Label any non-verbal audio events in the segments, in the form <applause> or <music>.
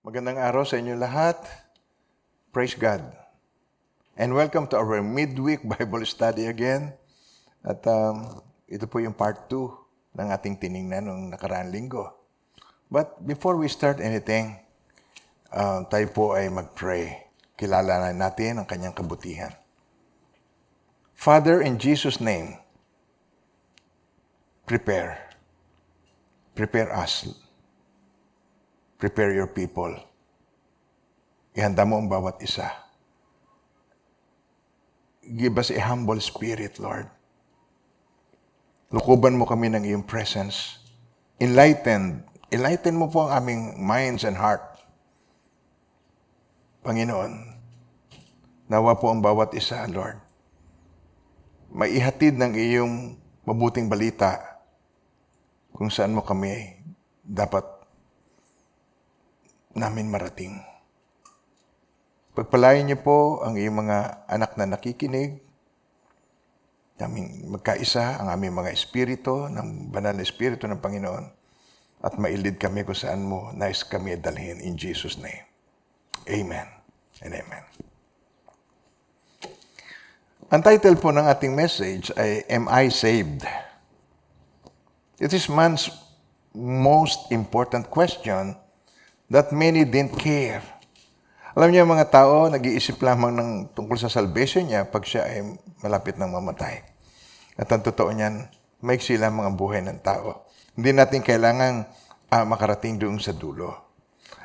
Magandang araw sa inyo lahat. Praise God. And welcome to our midweek Bible study again. At um, ito po yung part 2 ng ating tiningnan noong nakaraang linggo. But before we start anything, uh, tayo po ay mag-pray. Kilala na natin ang kanyang kabutihan. Father, in Jesus' name, prepare. Prepare us. Prepare your people. Ihanda mo ang bawat isa. Give us a humble spirit, Lord. Lukuban mo kami ng iyong presence. Enlighten. Enlighten mo po ang aming minds and heart. Panginoon, nawa po ang bawat isa, Lord. Maihatid ng iyong mabuting balita kung saan mo kami dapat namin marating. Pagpalain niyo po ang iyong mga anak na nakikinig, naming magkaisa ang aming mga espiritu, ng banal na espiritu ng Panginoon, at mailid kami kung saan mo nais kami dalhin in Jesus' name. Amen and Amen. Ang title po ng ating message ay Am I Saved? It is man's most important question that many didn't care. Alam niyo mga tao, nag-iisip lamang ng tungkol sa salvation niya pag siya ay malapit ng mamatay. At ang totoo niyan, maiksi lamang ang buhay ng tao. Hindi natin kailangan uh, makarating doon sa dulo.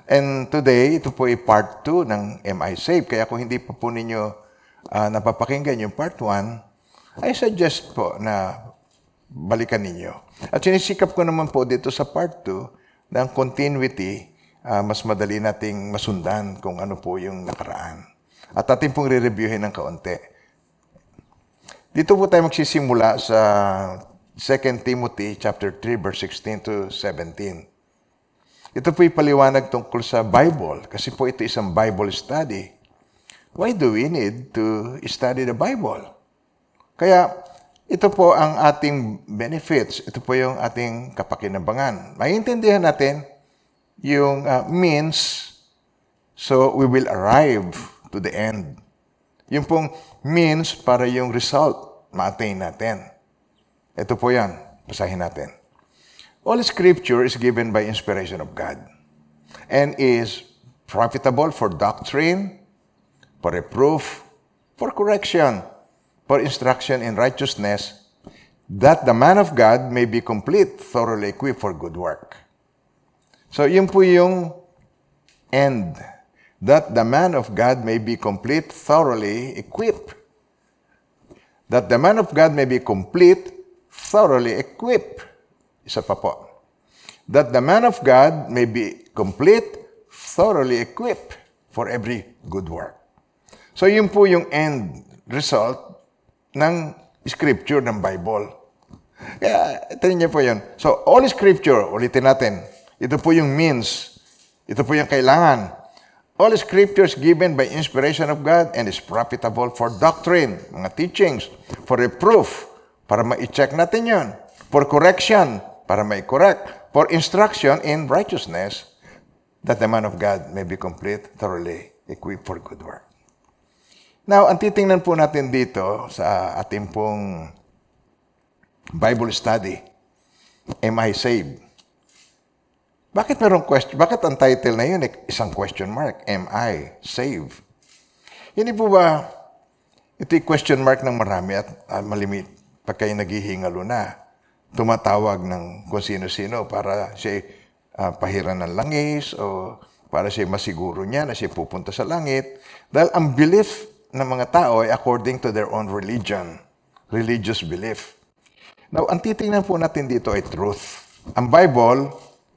And today, ito po ay part 2 ng Am I Saved? Kaya kung hindi pa po ninyo uh, napapakinggan yung part 1, I suggest po na balikan ninyo. At sinisikap ko naman po dito sa part 2 ng continuity uh, mas madali nating masundan kung ano po yung nakaraan. At atin pong re-reviewin ng kaunti. Dito po tayo magsisimula sa 2 Timothy chapter 3 verse 16 to 17. Ito po paliwanag tungkol sa Bible kasi po ito isang Bible study. Why do we need to study the Bible? Kaya ito po ang ating benefits. Ito po yung ating kapakinabangan. Maintindihan natin yung uh, means so we will arrive to the end. Yung pong means para yung result ma-attain natin. Ito po yan. Basahin natin. All scripture is given by inspiration of God and is profitable for doctrine, for reproof, for correction, for instruction in righteousness, that the man of God may be complete, thoroughly equipped for good work. So, yun po yung end. That the man of God may be complete, thoroughly equipped. That the man of God may be complete, thoroughly equipped. Isa pa po. That the man of God may be complete, thoroughly equipped for every good work. So, yun po yung end result ng scripture ng Bible. Kaya, tingnan niyo po yun. So, all scripture, ulitin natin, ito po yung means. Ito po yung kailangan. All scriptures given by inspiration of God and is profitable for doctrine, mga teachings, for reproof, para ma-check natin yon, for correction, para ma-correct, for instruction in righteousness, that the man of God may be complete, thoroughly equipped for good work. Now, ang titingnan po natin dito sa ating pong Bible study, Am I saved? Bakit merong question? Bakit ang title na yun isang question mark? Am I saved? Hindi po ba ito question mark ng marami at uh, malimit pag kayo naghihingalo na tumatawag ng kung sino-sino para siya uh, pahiran ng langis o para siya masiguro niya na siya pupunta sa langit. Dahil ang belief ng mga tao ay according to their own religion, religious belief. Now, ang titingnan po natin dito ay truth. Ang Bible,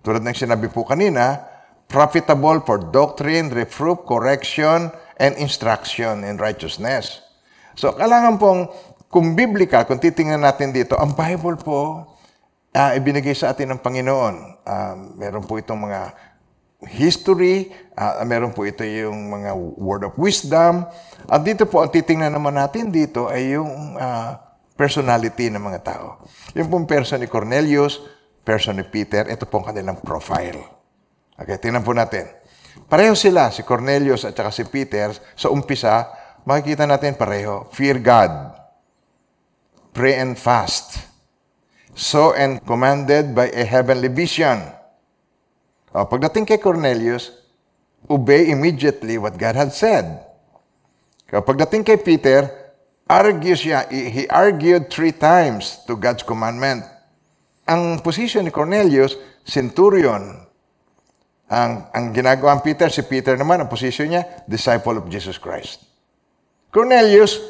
tulad ng sinabi po kanina, profitable for doctrine, reproof, correction, and instruction in righteousness. So, kailangan pong, kung biblical, kung titingnan natin dito, ang Bible po, uh, ibinigay sa atin ng Panginoon. Uh, meron po itong mga history, uh, meron po ito yung mga word of wisdom. At dito po, ang titingnan naman natin dito ay yung uh, personality ng mga tao. Yung pong person ni Cornelius, person ni Peter, ito pong kanilang profile. Okay, tingnan po natin. Pareho sila, si Cornelius at saka si Peter, sa umpisa, makikita natin pareho. Fear God. Pray and fast. So and commanded by a heavenly vision. O, pagdating kay Cornelius, obey immediately what God had said. Kaya pagdating kay Peter, argue siya, he argued three times to God's commandment. Ang position ni Cornelius, centurion. Ang, ang ginagawa ng Peter, si Peter naman, ang position niya, disciple of Jesus Christ. Cornelius,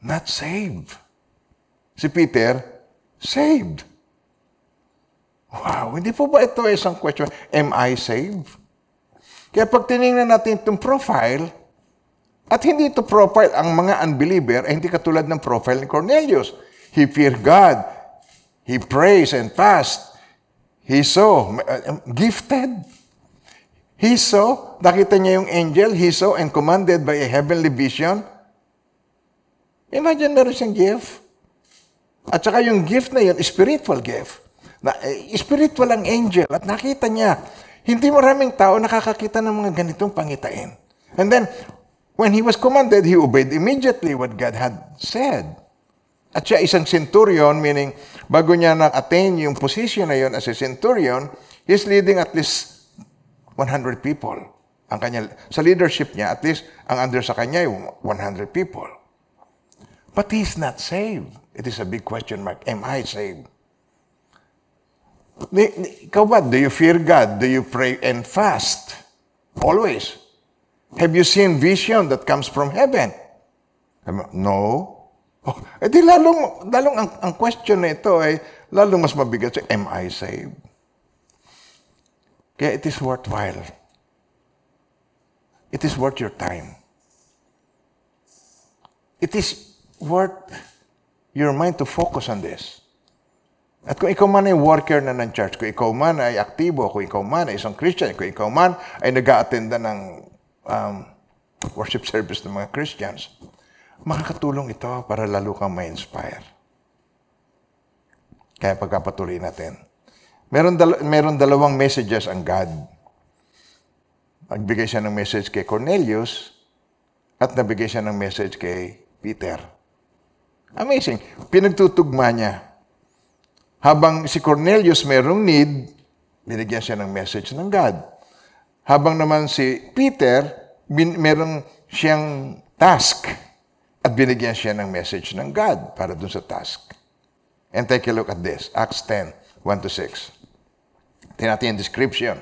not saved. Si Peter, saved. Wow, hindi po ba ito isang question? Am I saved? Kaya pag tinignan natin itong profile, at hindi ito profile ang mga unbeliever, ay hindi katulad ng profile ni Cornelius. He feared God. He prays and fast. He saw, uh, gifted. He saw, nakita niya yung angel, he saw and commanded by a heavenly vision. Imagine meron siyang gift. At saka yung gift na yun, spiritual gift. Na, eh, spiritual ang angel. At nakita niya, hindi maraming tao nakakakita ng mga ganitong pangitain. And then, when he was commanded, he obeyed immediately what God had said. At siya isang centurion, meaning bago niya na-attain yung position na yun as a centurion, he's leading at least 100 people. Ang kanya, sa leadership niya, at least ang under sa kanya ay 100 people. But he's not saved. It is a big question mark. Am I saved? Ikaw ba, do you fear God? Do you pray and fast? Always. Have you seen vision that comes from heaven? No. Oh, eh di lalong, lalong ang, ang question na ito ay lalong mas mabigat siya, am I saved? Kaya it is worthwhile. It is worth your time. It is worth your mind to focus on this. At kung ikaw man ay worker na ng church, kung ikaw man ay aktibo, kung ikaw man ay isang Christian, kung ikaw man ay nag attenda ng um, worship service ng mga Christians, makakatulong ito para lalo kang ma-inspire. Kaya pagkapatuloy natin. Meron, dal- meron dalawang messages ang God. Nagbigay siya ng message kay Cornelius at nabigay siya ng message kay Peter. Amazing. Pinagtutugma niya. Habang si Cornelius merong need, binigyan siya ng message ng God. Habang naman si Peter, merong siyang task at binigyan siya ng message ng God para dun sa task. And take a look at this. Acts 10, 1 to 6. Tingnan description.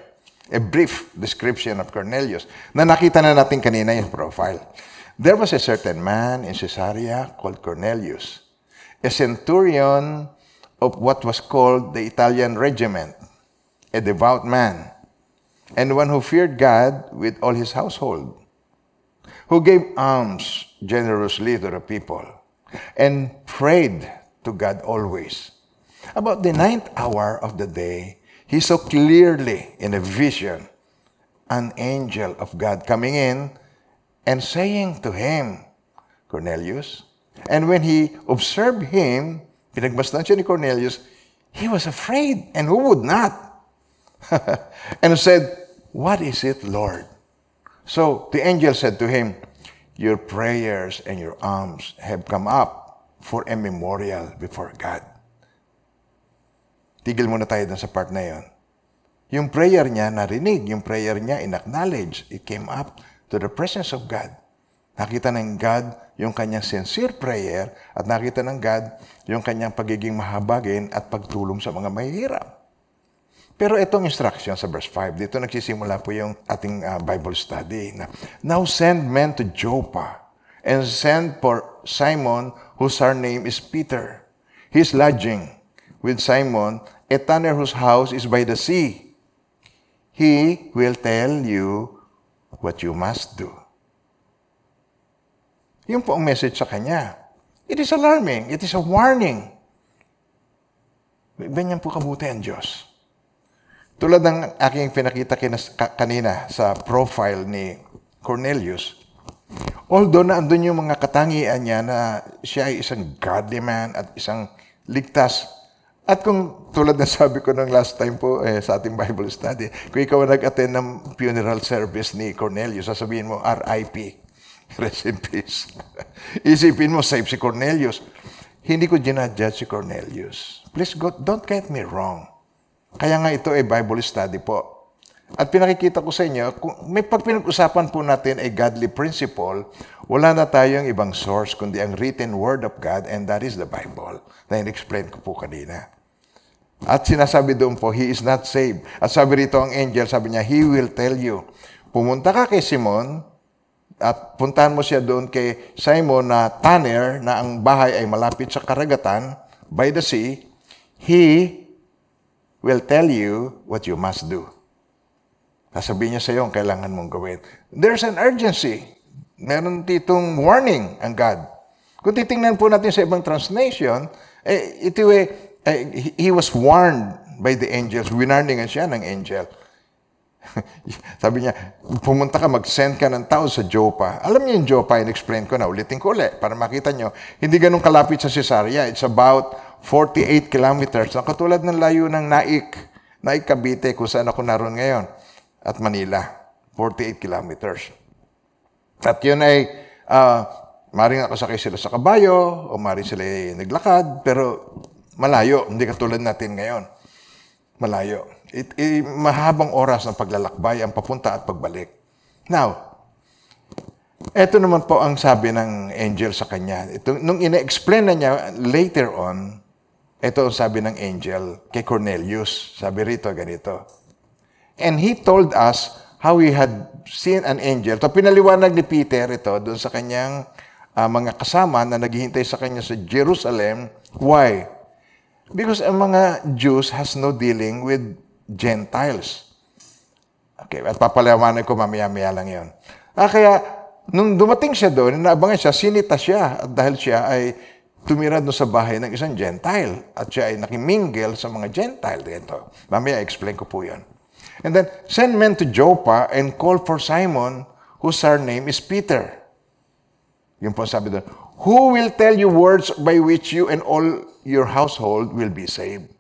A brief description of Cornelius na nakita na natin kanina yung profile. There was a certain man in Caesarea called Cornelius, a centurion of what was called the Italian regiment, a devout man, and one who feared God with all his household, who gave alms generously to the people, and prayed to God always. About the ninth hour of the day, he saw clearly in a vision an angel of God coming in and saying to him, Cornelius. And when he observed him, pinagmasdan siya ni Cornelius, he was afraid, and who would not? <laughs> and said, What is it, Lord? So the angel said to him, Your prayers and your alms have come up for a memorial before God. Tigil muna tayo dun sa part na yon. Yung prayer niya narinig, yung prayer niya in-acknowledge, it came up to the presence of God. Nakita ng God yung kanyang sincere prayer at nakita ng God yung kanyang pagiging mahabagin at pagtulong sa mga mahihirap. Pero itong instruction sa verse 5, dito nagsisimula po yung ating uh, Bible study na, Now send men to Joppa and send for Simon whose name is Peter. He's lodging with Simon, a tanner whose house is by the sea. He will tell you what you must do. Yun po ang message sa kanya. It is alarming. It is a warning. Ganyan po kabuti ang Diyos. Tulad ng aking pinakita kanina sa profile ni Cornelius, although na andun yung mga katangian niya na siya ay isang godly man at isang ligtas, At kung tulad na sabi ko ng last time po eh, sa ating Bible study, kung ikaw nag-attend ng funeral service ni Cornelius, sasabihin mo, RIP. Rest in peace. <laughs> Isipin mo, save si Cornelius. Hindi ko ginadjudge si Cornelius. Please, God, don't get me wrong. Kaya nga ito ay Bible study po. At pinakikita ko sa inyo, kung may pag pinag-usapan po natin ay godly principle, wala na tayong ibang source kundi ang written word of God and that is the Bible na in-explain ko po kanina. At sinasabi doon po, he is not saved. At sabi rito ang angel, sabi niya, he will tell you. Pumunta ka kay Simon at puntahan mo siya doon kay Simon na tanner na ang bahay ay malapit sa karagatan by the sea. He will tell you what you must do. Sasabihin niya sa iyo ang kailangan mong gawin. There's an urgency. Meron ditong warning ang God. Kung titingnan po natin sa ibang translation, eh, ito eh, eh, he- was warned by the angels. Winarningan siya ng angel. <laughs> Sabi niya, pumunta ka, mag-send ka ng tao sa Joppa. Alam niyo yung Joppa, in-explain ko na, ulitin ko ulit para makita niyo. Hindi ganun kalapit sa Cesarea. It's about 48 kilometers. Ang katulad ng layo ng Naik. Naik Cavite, kung saan ako naroon ngayon. At Manila. 48 kilometers. At yun ay, uh, maring nakasakay sila sa kabayo, o maring sila ay naglakad, pero malayo, hindi katulad natin ngayon. Malayo. It, it, mahabang oras ng paglalakbay ang papunta at pagbalik. Now, ito naman po ang sabi ng angel sa kanya. Ito, nung ina-explain na niya later on, ito ang sabi ng angel kay Cornelius. Sabi rito, ganito. And he told us how he had seen an angel. Ito, pinaliwanag ni Peter ito doon sa kanyang ah, mga kasama na naghihintay sa kanya sa Jerusalem. Why? Because ang mga Jews has no dealing with Gentiles. Okay, at papalawanan ko mamaya-maya lang yon. Ah, kaya, nung dumating siya doon, naabangan siya, sinita siya at dahil siya ay tumira doon sa bahay ng isang Gentile at siya ay nakimingle sa mga Gentile dito. Mamaya explain ko po yon. And then, send men to Joppa and call for Simon, whose surname is Peter. Yung po sabi doon, Who will tell you words by which you and all your household will be saved?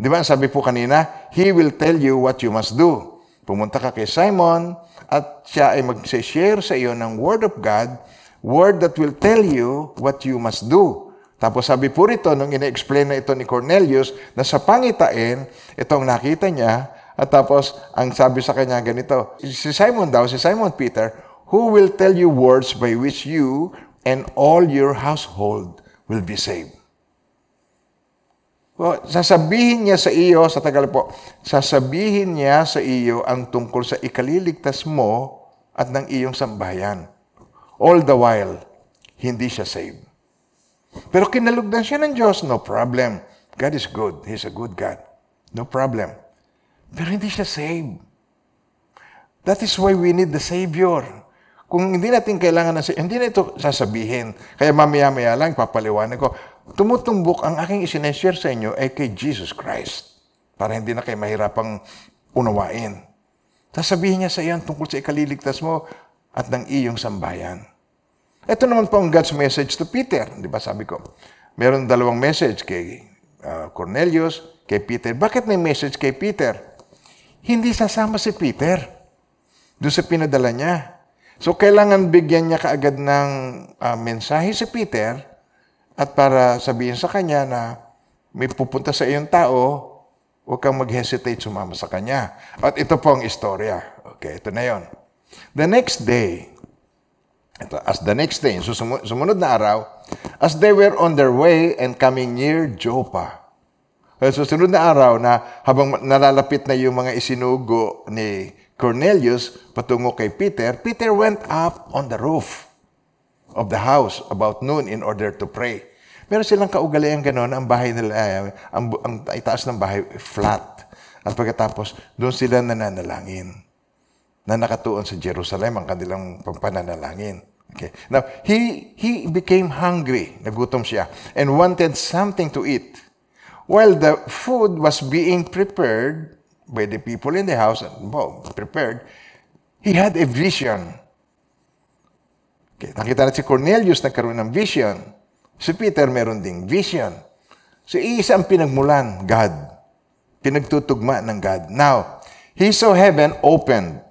Di ba? Sabi po kanina, He will tell you what you must do. Pumunta ka kay Simon at siya ay mag-share sa iyo ng Word of God, Word that will tell you what you must do. Tapos sabi po rito, nung ina-explain na ito ni Cornelius, na sa pangitain, itong nakita niya, at tapos ang sabi sa kanya ganito, si Simon daw, si Simon Peter, who will tell you words by which you and all your household will be saved. Well, sasabihin niya sa iyo, sa tagal po, sasabihin niya sa iyo ang tungkol sa ikaliligtas mo at ng iyong sambayan. All the while, hindi siya saved. Pero kinalugdan siya ng Diyos, no problem. God is good. He's a good God. No problem. Pero hindi siya saved. That is why we need the Savior. Kung hindi natin kailangan ng Savior, hindi na ito sasabihin. Kaya mamaya-maya lang, papaliwanag ko, tumutumbok ang aking isineshare sa inyo ay kay Jesus Christ. Para hindi na kayo mahirapang unawain. Sasabihin niya sa iyo tungkol sa ikaliligtas mo at ng iyong sambayan. Ito naman po ang God's message to Peter. Di ba sabi ko? Meron dalawang message kay uh, Cornelius, kay Peter. Bakit may message kay Peter? Hindi sasama si Peter doon sa pinadala niya. So, kailangan bigyan niya kaagad ng uh, mensahe si Peter at para sabihin sa kanya na may pupunta sa iyong tao, huwag kang mag-hesitate sumama sa kanya. At ito po ang istorya. Okay, ito na yon. The next day, ito, as the next day, so sumu- sumunod na araw, as they were on their way and coming near Joppa. Well, so sunod na araw na habang nalalapit na yung mga isinugo ni Cornelius patungo kay Peter, Peter went up on the roof of the house about noon in order to pray. Meron silang kaugalian gano'n, ang bahay nila, eh, ang, ang itaas ng bahay flat. At pagkatapos, doon sila nananalangin na nakatuon sa Jerusalem ang kanilang pagpananalangin. Okay. Now, he, he became hungry, nagutom siya, and wanted something to eat. While the food was being prepared by the people in the house, well, prepared, he had a vision. Okay. Nakita natin si Cornelius nagkaroon ng vision. Si Peter meron ding vision. So, iisa ang pinagmulan, God. Pinagtutugma ng God. Now, he saw heaven opened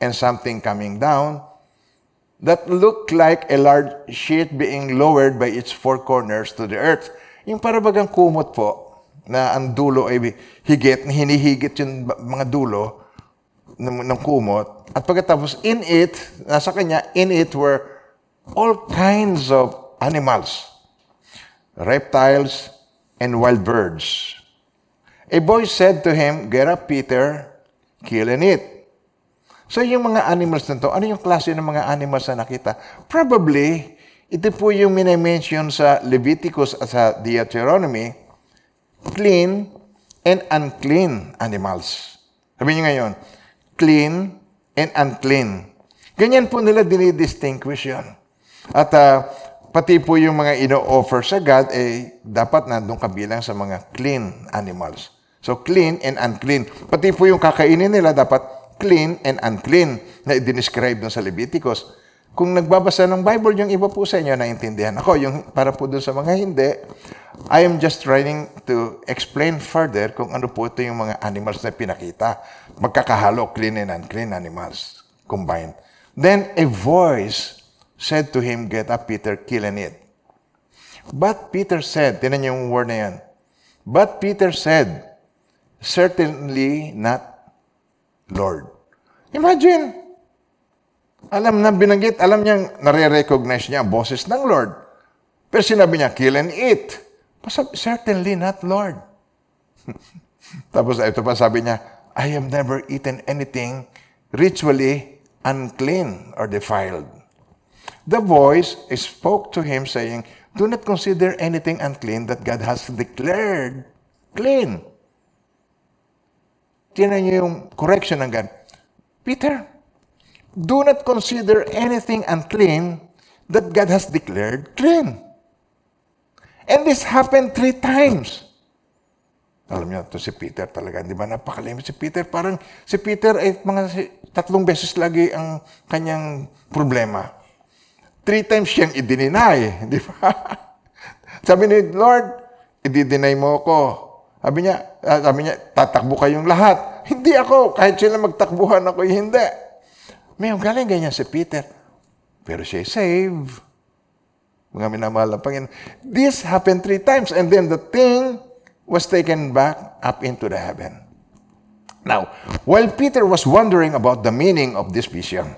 and something coming down that looked like a large sheet being lowered by its four corners to the earth. Yung parabagang kumot po, na ang dulo ay higit, hinihigit yung mga dulo ng, ng kumot. At pagkatapos, in it, nasa kanya, in it were all kinds of animals, reptiles, and wild birds. A voice said to him, Get up, Peter, kill and eat. So yung mga animals na to, ano yung klase ng mga animals na nakita? Probably, ito po yung minimension sa Leviticus at sa Deuteronomy, clean and unclean animals. Sabi niyo ngayon, clean and unclean. Ganyan po nila dinidistinguish yun. At uh, pati po yung mga ino-offer sa God, eh, dapat nandun kabilang sa mga clean animals. So, clean and unclean. Pati po yung kakainin nila, dapat clean and unclean na i-describe dun sa Leviticus. Kung nagbabasa ng Bible, yung iba po sa inyo, naintindihan ako. Yung para po dun sa mga hindi, I am just trying to explain further kung ano po ito yung mga animals na pinakita. Magkakahalo, clean and unclean animals combined. Then a voice said to him, Get up, Peter, kill and eat. But Peter said, tinan niyo yung word na yan. But Peter said, Certainly not Lord. Imagine, alam na binanggit, alam niya, nare-recognize niya ang boses ng Lord. Pero sinabi niya, kill and eat. Pasab, certainly not Lord. <laughs> Tapos ito pa sabi niya, I have never eaten anything ritually unclean or defiled. The voice spoke to him saying, Do not consider anything unclean that God has declared clean. Tinan niyo yung correction ng God. Peter, do not consider anything unclean that God has declared clean. And this happened three times. Alam niyo, to si Peter talaga, di ba? Napakalimit si Peter. Parang si Peter ay mga tatlong beses lagi ang kanyang problema. Three times siyang i-deny, di ba? <laughs> Sabi ni Lord, i-deny mo ako. Sabi niya, uh, sabi niya, tatakbo kayong lahat. <laughs> Hindi ako, kahit sila magtakbuhan ako, hindi. May galing ganyan si Peter. Pero siya save. Mga minamahal ng Panginoon. This happened three times and then the thing was taken back up into the heaven. Now, while Peter was wondering about the meaning of this vision,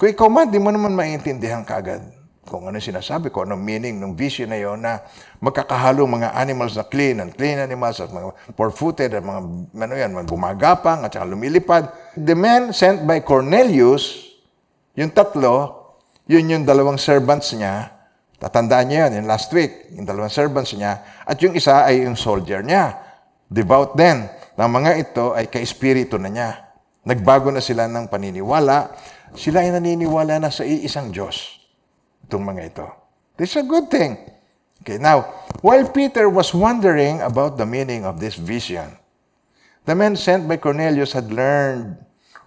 kung ikaw man, di mo naman maintindihan kagad kung ano sinasabi ko, anong meaning ng vision na yon na magkakahalo mga animals na clean and clean animals at mga four-footed at mga, ano yan, gumagapang at saka lumilipad. The men sent by Cornelius, yung tatlo, yun yung dalawang servants niya, tatandaan niya yun, yung last week, yung dalawang servants niya, at yung isa ay yung soldier niya. Devout din. Na mga ito ay ka-espiritu na niya. Nagbago na sila ng paniniwala. Sila ay naniniwala na sa iisang Diyos itong mga ito. This is a good thing. Okay, now, while Peter was wondering about the meaning of this vision, the men sent by Cornelius had learned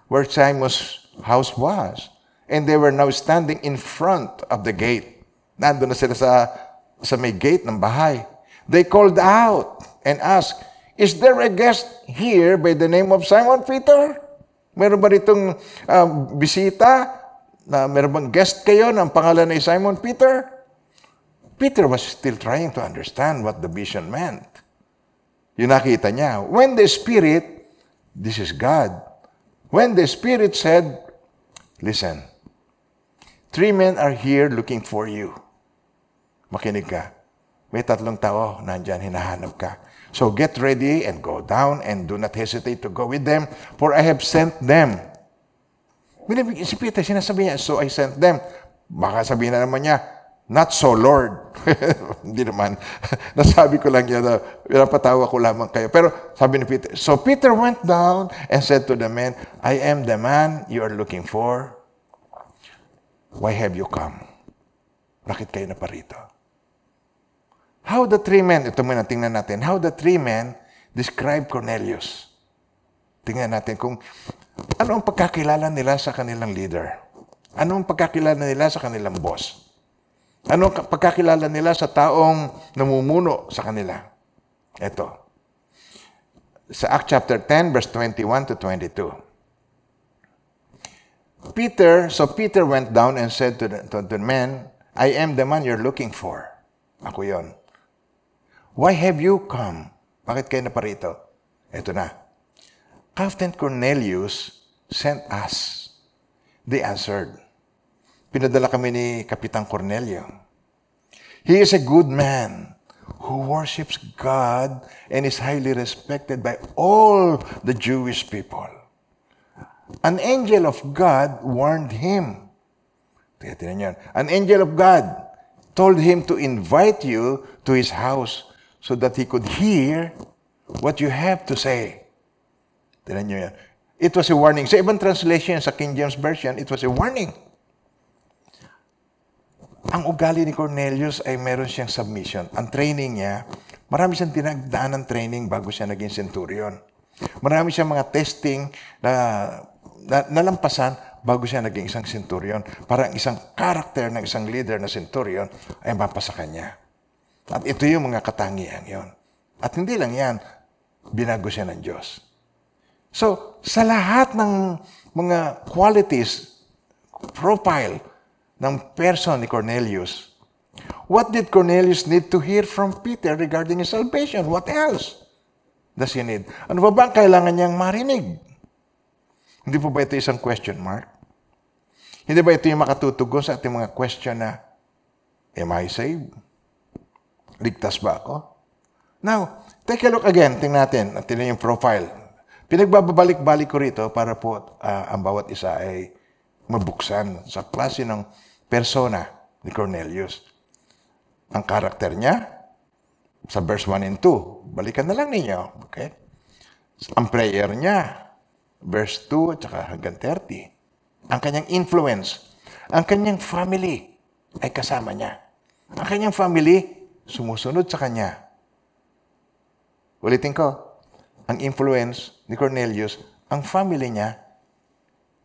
where Simon's house was, and they were now standing in front of the gate. Nandun na sila sa, sa may gate ng bahay. They called out and asked, Is there a guest here by the name of Simon Peter? Meron ba ditong uh, bisita na meron guest kayo ng pangalan ni Simon Peter? Peter was still trying to understand what the vision meant. Yung nakita niya. When the Spirit, this is God. When the Spirit said, Listen, three men are here looking for you. Makinig ka. May tatlong tao nandyan, hinahanap ka. So get ready and go down and do not hesitate to go with them, for I have sent them Binibig, si Peter, sinasabi niya, so I sent them. Baka sabihin na naman niya, not so Lord. <laughs> Hindi naman. <laughs> Nasabi ko lang yan, na, pinapatawa ko lamang kayo. Pero sabi ni Peter, so Peter went down and said to the men, I am the man you are looking for. Why have you come? Bakit kayo na parito? How the three men, ito muna tingnan natin, how the three men describe Cornelius. Tingnan natin kung ano ang pagkakilala nila sa kanilang leader? Ano ang pagkakilala nila sa kanilang boss? Ano ang pagkakilala nila sa taong namumuno sa kanila? Ito. Sa Act chapter 10, verse 21 to 22. Peter, so Peter went down and said to the, to the men, I am the man you're looking for. Ako yon. Why have you come? Bakit kayo na? Ito na. Captain Cornelius sent us. They answered. Pinadala kami ni Kapitan Cornelio. He is a good man who worships God and is highly respected by all the Jewish people. An angel of God warned him. An angel of God told him to invite you to his house so that he could hear what you have to say. Tingnan nyo yan. It was a warning. Sa ibang translation, sa King James Version, it was a warning. Ang ugali ni Cornelius ay meron siyang submission. Ang training niya, marami siyang tinagdaan ng training bago siya naging centurion. Marami siyang mga testing na, na nalampasan bago siya naging isang centurion. Para ang isang character ng isang leader na centurion ay mapasa kanya. At ito yung mga katangian yon. At hindi lang yan, binago siya ng Diyos. So, sa lahat ng mga qualities, profile ng person ni Cornelius, what did Cornelius need to hear from Peter regarding his salvation? What else does he need? Ano ba ba ang kailangan niyang marinig? Hindi po ba ito isang question mark? Hindi ba ito yung makatutugon sa ating mga question na, Am I saved? Ligtas ba ako? Now, take a look again. Tingnan natin. Tingnan yung profile. Pinagbabalik-balik ko rito para po uh, ang bawat isa ay mabuksan sa klase ng persona ni Cornelius. Ang karakter niya, sa verse 1 and 2, balikan na lang ninyo. Okay? Ang prayer niya, verse 2 at saka hanggang 30 ang kanyang influence, ang kanyang family ay kasama niya. Ang kanyang family sumusunod sa kanya. Ulitin ko, ang influence ni Cornelius, ang family niya,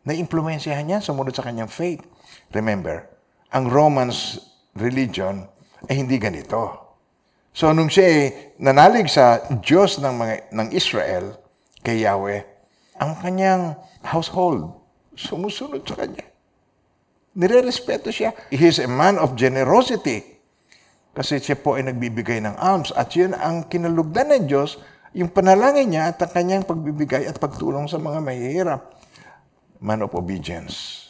na-influensyahan niya sumunod sa kanyang faith. Remember, ang Romans religion ay hindi ganito. So, nung siya ay nanalig sa Diyos ng, mga, ng Israel, kay Yahweh, ang kanyang household, sumusunod sa kanya. Nire-respeto siya. He is a man of generosity. Kasi siya po ay nagbibigay ng alms. At yun ang kinalugdan ng Diyos, yung panalangin niya at ang kanyang pagbibigay at pagtulong sa mga mahihirap. Man of obedience.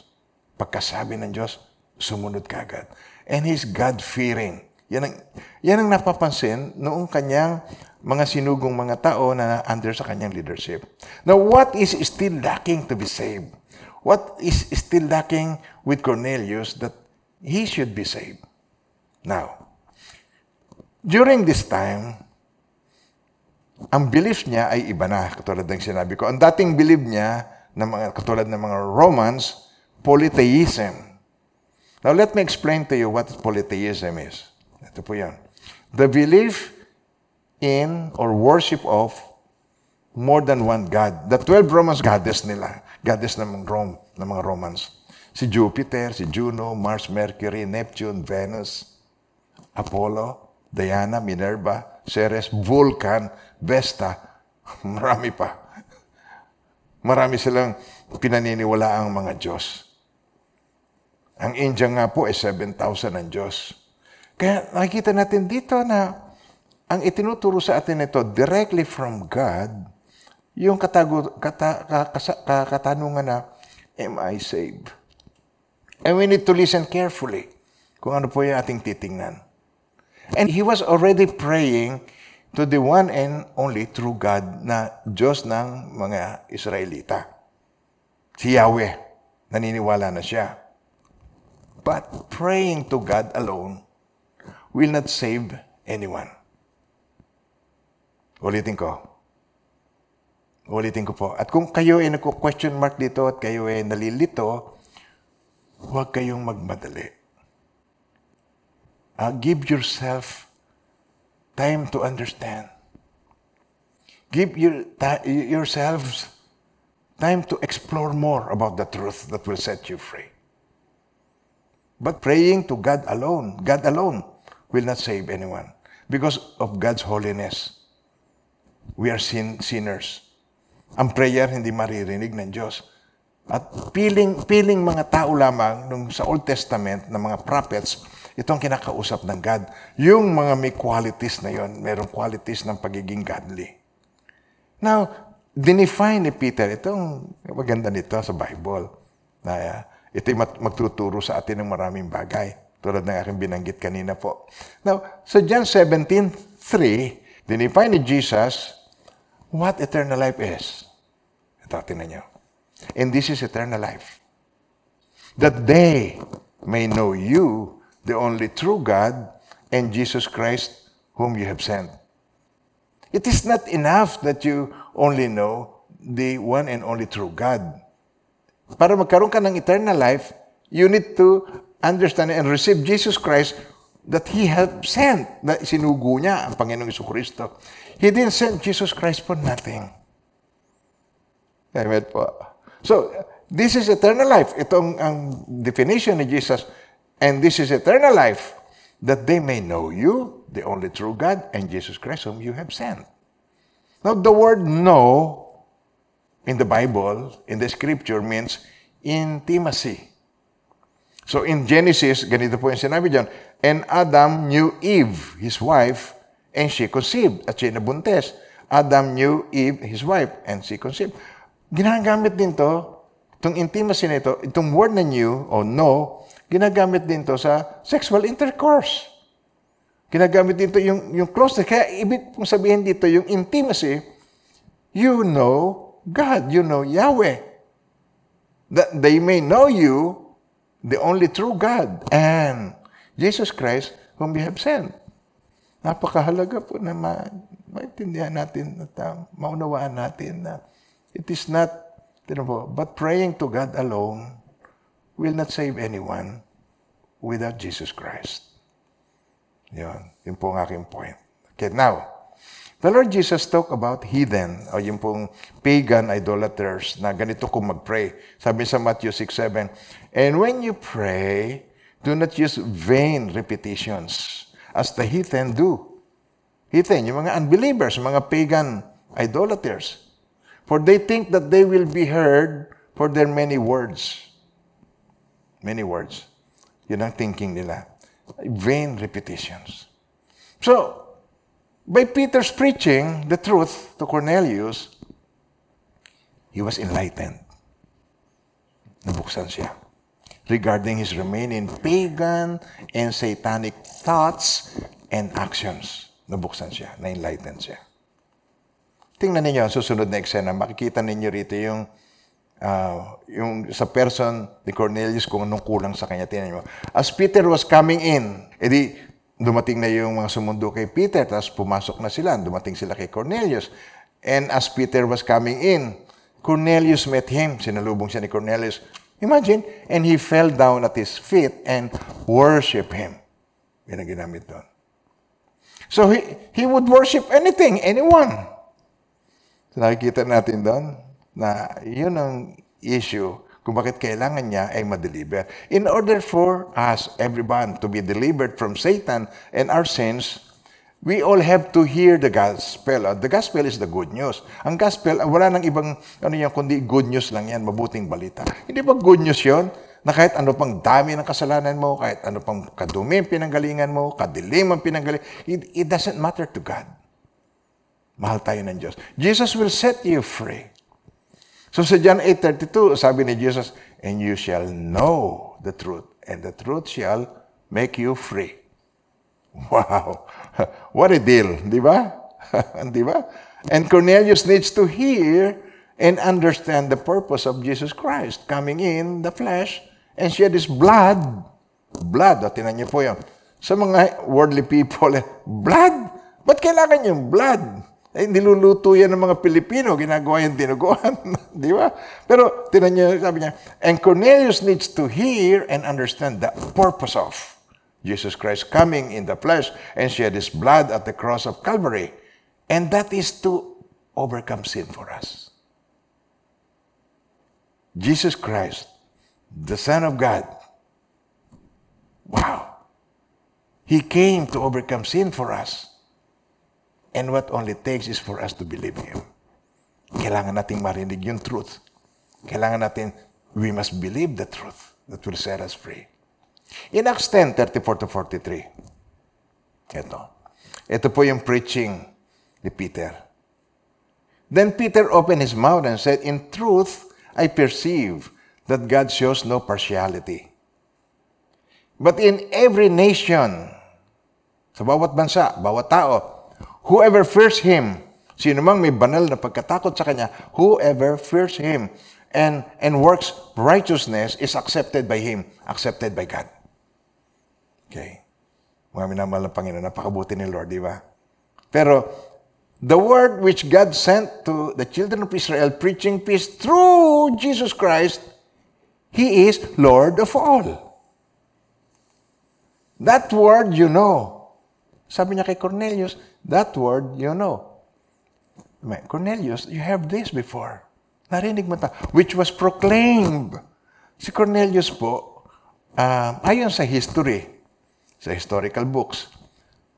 Pagkasabi ng Diyos, sumunod kagad. And he's God-fearing. Yan ang, yan ang napapansin noong kanyang mga sinugong mga tao na under sa kanyang leadership. Now, what is still lacking to be saved? What is still lacking with Cornelius that he should be saved? Now, during this time, ang belief niya ay iba na, katulad ng sinabi ko. Ang dating belief niya, na mga, katulad ng mga Romans, polytheism. Now, let me explain to you what polytheism is. Ito po yan. The belief in or worship of more than one God. The 12 Romans goddess nila goddess ng Rome, ng mga Romans. Si Jupiter, si Juno, Mars, Mercury, Neptune, Venus, Apollo, Diana, Minerva, Ceres, Vulcan, Vesta, marami pa. Marami silang pinaniniwala ang mga Diyos. Ang India nga po ay 7,000 ang Diyos. Kaya nakikita natin dito na ang itinuturo sa atin ito directly from God yung katago, kata, kata, katanungan na, am I saved? And we need to listen carefully kung ano po yung ating titingnan. And he was already praying to the one and only true God na Diyos ng mga Israelita. Si Yahweh, naniniwala na siya. But praying to God alone will not save anyone. Ulitin ko, Ulitin ko po. At kung kayo ay nagko-question mark dito at kayo ay nalilito, huwag kayong magmadali. Uh, give yourself time to understand. Give your, yourselves time to explore more about the truth that will set you free. But praying to God alone, God alone, will not save anyone because of God's holiness. we are sin sinners. Ang prayer hindi maririnig ng Diyos. At piling, piling mga tao lamang nung sa Old Testament ng mga prophets, itong kinakausap ng God. Yung mga may qualities na yon, merong qualities ng pagiging godly. Now, dinefine ni Peter, itong maganda nito sa Bible, na uh, ito'y magtuturo sa atin ng maraming bagay. Tulad ng aking binanggit kanina po. Now, sa John 17:3, dinefine ni Jesus what eternal life is. Ito, tinan nyo. And this is eternal life. That they may know you, the only true God, and Jesus Christ, whom you have sent. It is not enough that you only know the one and only true God. Para magkaroon ka ng eternal life, you need to understand and receive Jesus Christ that He has sent, na sinugo niya ang Panginoong Iso Kristo. He didn't send Jesus Christ for nothing. Amen po. So, this is eternal life. Itong ang definition ni Jesus. And this is eternal life, that they may know you, the only true God, and Jesus Christ whom you have sent. Now, the word know in the Bible, in the scripture, means intimacy. So in Genesis, ganito po yung sinabi dyan, And Adam knew Eve, his wife, and she conceived. At siya nabuntes. Adam knew Eve, his wife, and she conceived. Ginagamit din to, itong intimacy na ito, itong word na new o no, ginagamit din to sa sexual intercourse. Ginagamit dito yung, yung closeness. Kaya ibig kong sabihin dito, yung intimacy, you know God, you know Yahweh. That they may know you, the only true God, and Jesus Christ, whom we have sent. Napakahalaga po na ma maintindihan natin at uh, maunawaan natin na It is not, you know, but praying to God alone will not save anyone without Jesus Christ. Yun. Yun po ang aking point. Okay, now, the Lord Jesus talk about heathen, o yung pong pagan idolaters na ganito kung mag-pray. Sabi sa Matthew 6.7, And when you pray, do not use vain repetitions as the heathen do. Heathen, yung mga unbelievers, mga pagan idolaters. For they think that they will be heard for their many words. Many words. Yun ang thinking nila. Vain repetitions. So, by Peter's preaching the truth to Cornelius, he was enlightened. Nabuksan siya. Regarding his remaining pagan and satanic thoughts and actions. Nabuksan siya. Na-enlightened siya. Tingnan ninyo ang susunod na eksena. Makikita ninyo rito yung uh, yung sa person ni Cornelius kung anong kulang sa kanya. Tingnan nyo. As Peter was coming in, edi dumating na yung mga sumundo kay Peter, tapos pumasok na sila. Dumating sila kay Cornelius. And as Peter was coming in, Cornelius met him. Sinalubong siya ni Cornelius. Imagine, and he fell down at his feet and worship him. Yan ang ginamit doon. So he, he would worship anything, anyone. So nakikita natin doon na yun ang issue kung bakit kailangan niya ay ma-deliver. In order for us, everyone, to be delivered from Satan and our sins, we all have to hear the gospel. The gospel is the good news. Ang gospel, wala nang ibang ano yan, kundi good news lang yan, mabuting balita. Hindi ba good news yon? Na kahit ano pang dami ng kasalanan mo, kahit ano pang kadumi ang pinanggalingan mo, kadilim ang pinanggalingan, it, it doesn't matter to God. Mahal tayo ng Diyos. Jesus will set you free. So sa John 8.32, sabi ni Jesus, And you shall know the truth, and the truth shall make you free. <laughs> Wow! <laughs> What a deal, di ba? <laughs> di ba? And Cornelius needs to hear and understand the purpose of Jesus Christ coming in the flesh and shed His blood. Blood, o tinan niyo po yun. Sa mga worldly people, blood? Ba't kailangan yung blood? Eh, niluluto yan ng mga Pilipino, ginagawa yung dinuguan. <laughs> di ba? Pero, tinan niyo, sabi niya, and Cornelius needs to hear and understand the purpose of Jesus Christ coming in the flesh and shed his blood at the cross of Calvary. And that is to overcome sin for us. Jesus Christ, the Son of God, wow, He came to overcome sin for us. And what only takes is for us to believe Him. Kailangan nating marinig yung truth. Kailangan natin, we must believe the truth that will set us free. In Acts 10, 34 to 43, ito. Ito po yung preaching ni Peter. Then Peter opened his mouth and said, In truth, I perceive that God shows no partiality. But in every nation, sa bawat bansa, bawat tao, whoever fears Him, sino mang may banal na pagkatakot sa Kanya, whoever fears Him and, and works righteousness is accepted by Him, accepted by God. Okay. Mga minamahal ng Panginoon, napakabuti ni Lord, di ba? Pero, the word which God sent to the children of Israel, preaching peace through Jesus Christ, He is Lord of all. That word you know. Sabi niya kay Cornelius, that word you know. Cornelius, you have this before. Narinig mo ta. Which was proclaimed. Si Cornelius po, uh, ayon sa history, sa historical books,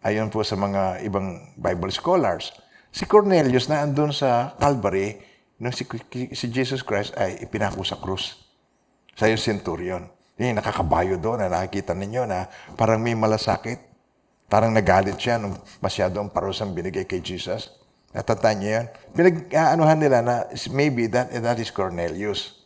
ayon po sa mga ibang Bible scholars, si Cornelius na andun sa Calvary, nung si, si Jesus Christ ay ipinako sa krus. Sa yung centurion. Yung nakakabayo doon na nakikita ninyo na parang may malasakit. Parang nagalit siya nung masyado ang parusang binigay kay Jesus. Natatanda niyo yan? Pinag-aanuhan nila na maybe that, that is Cornelius.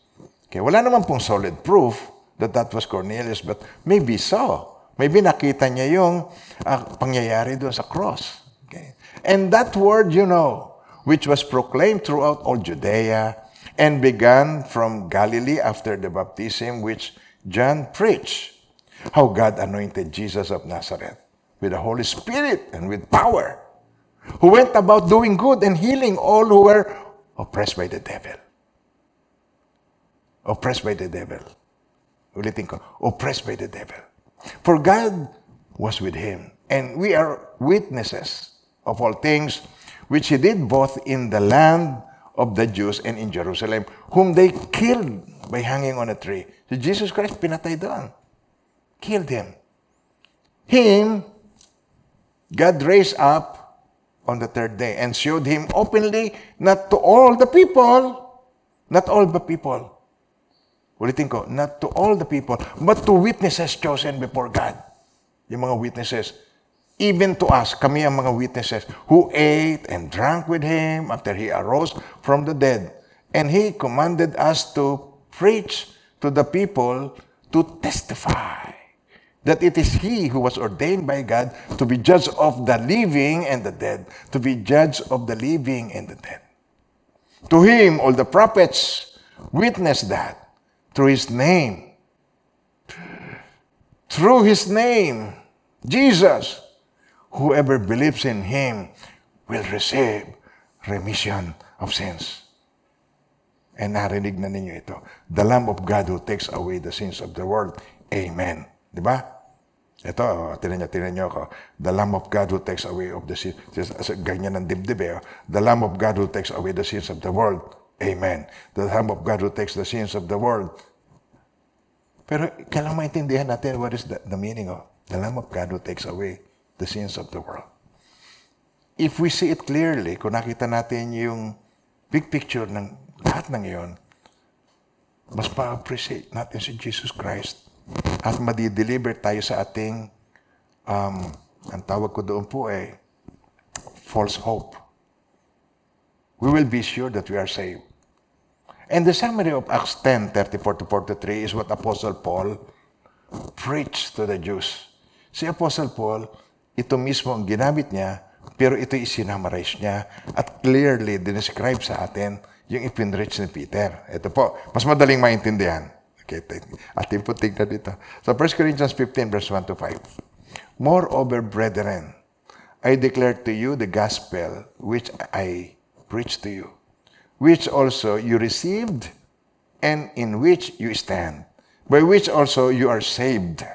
Okay, wala naman pong solid proof that that was Cornelius, but maybe so. Maybe nakita niya yung uh, pangyayari doon sa cross. Okay? And that word, you know, which was proclaimed throughout all Judea and began from Galilee after the baptism which John preached how God anointed Jesus of Nazareth with the Holy Spirit and with power, who went about doing good and healing all who were oppressed by the devil. Oppressed by the devil. Ulitin ko, oppressed by the devil. For God was with him, and we are witnesses of all things which he did both in the land of the Jews and in Jerusalem, whom they killed by hanging on a tree. So Jesus Christ, pinatay doon. Killed him. Him, God raised up on the third day and showed him openly, not to all the people, not all the people. Ulitin ko, not to all the people, but to witnesses chosen before God. Yung mga witnesses. Even to us, kami ang mga witnesses who ate and drank with him after he arose from the dead. And he commanded us to preach to the people to testify that it is he who was ordained by God to be judge of the living and the dead, to be judge of the living and the dead. To him, all the prophets witness that through his name. Through his name, Jesus, whoever believes in him will receive remission of sins. And narinig na ninyo ito. The Lamb of God who takes away the sins of the world. Amen. Di ba? Ito, oh, tinan nyo, tinan nyo ako. The Lamb of God who takes away of the sins. Ganyan ang dibdib eh. Oh. The Lamb of God who takes away the sins of the world. Amen. The Lamb of God who takes the sins of the world. Pero kailangan maintindihan natin what is the, the meaning of the Lamb of God who takes away the sins of the world. If we see it clearly, kung nakita natin yung big picture ng lahat ng iyon, mas ma-appreciate natin si Jesus Christ at madi-deliver tayo sa ating, um, ang tawag ko doon po ay false hope. We will be sure that we are saved. And the summary of Acts 10, 34 to 43 is what Apostle Paul preached to the Jews. Si Apostle Paul, ito mismo ang ginamit niya, pero ito isinamarize niya at clearly describe sa atin yung ipinrich ni Peter. Ito po, mas madaling maintindihan. Okay, atin po tingnan dito. So 1 Corinthians 15 verse 1 to 5. Moreover, brethren, I declare to you the gospel which I preached to you, which also you received and in which you stand, by which also you are saved.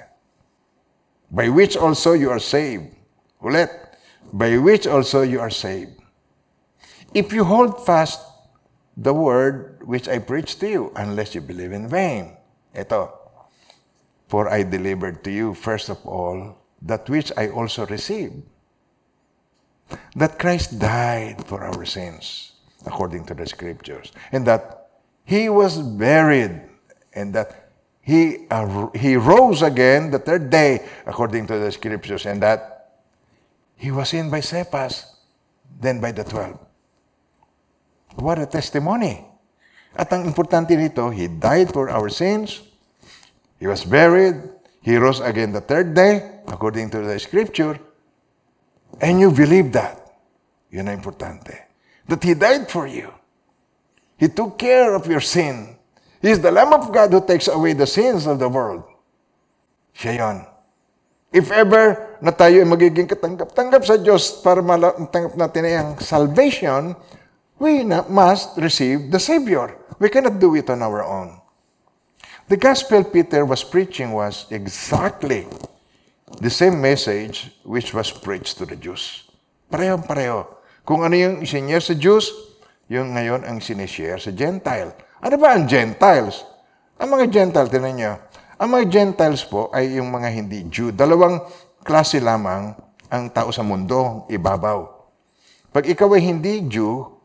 By which also you are saved. Ulit. By which also you are saved. If you hold fast the word which I preached to you, unless you believe in vain. Ito, for I delivered to you, first of all, that which I also received. that Christ died for our sins, according to the scriptures, and that he was buried, and that he, uh, he rose again the third day, according to the scriptures, and that he was seen by Cephas, then by the twelve. What a testimony! At ang importante nito, He died for our sins, He was buried, He rose again the third day, according to the scripture, and you believe that. Yun ang importante. That He died for you. He took care of your sin. He is the Lamb of God who takes away the sins of the world. Siya yon. If ever na tayo ay magiging katanggap-tanggap sa Diyos para matanggap natin ang salvation, we must receive the Savior. We cannot do it on our own. The gospel Peter was preaching was exactly the same message which was preached to the Jews. Parehong-pareho. Kung ano yung isinyer sa Jews, yung ngayon ang sinishare sa Gentile. Ano ba ang Gentiles? Ang mga Gentile, tinan nyo, ang mga Gentiles po ay yung mga hindi Jew. Dalawang klase lamang ang tao sa mundo, ibabaw. Pag ikaw ay hindi Jew,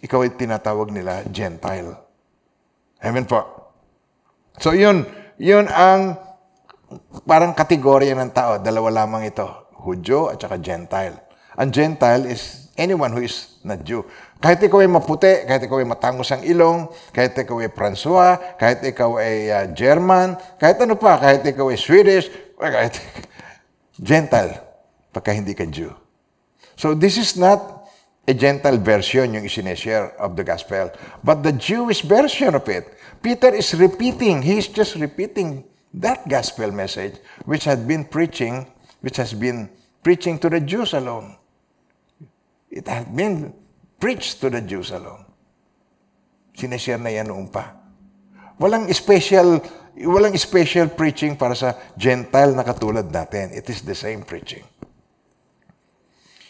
ikaw ay tinatawag nila Gentile. Amen po. So yun, yun ang parang kategorya ng tao. Dalawa lamang ito. Hudyo at saka Gentile. Ang Gentile is anyone who is not Jew. Kahit ikaw ay maputi, kahit ikaw ay matangos ang ilong, kahit ikaw ay Francois, kahit ikaw ay uh, German, kahit ano pa, kahit ikaw ay Swedish, kahit <laughs> Gentile, pagka hindi ka Jew. So this is not a Gentile version yung isineshare of the gospel. But the Jewish version of it, Peter is repeating, he's just repeating that gospel message which had been preaching, which has been preaching to the Jews alone. It had been preached to the Jews alone. Sineshare na yan noon pa. Walang special, walang special preaching para sa Gentile na katulad natin. It is the same preaching.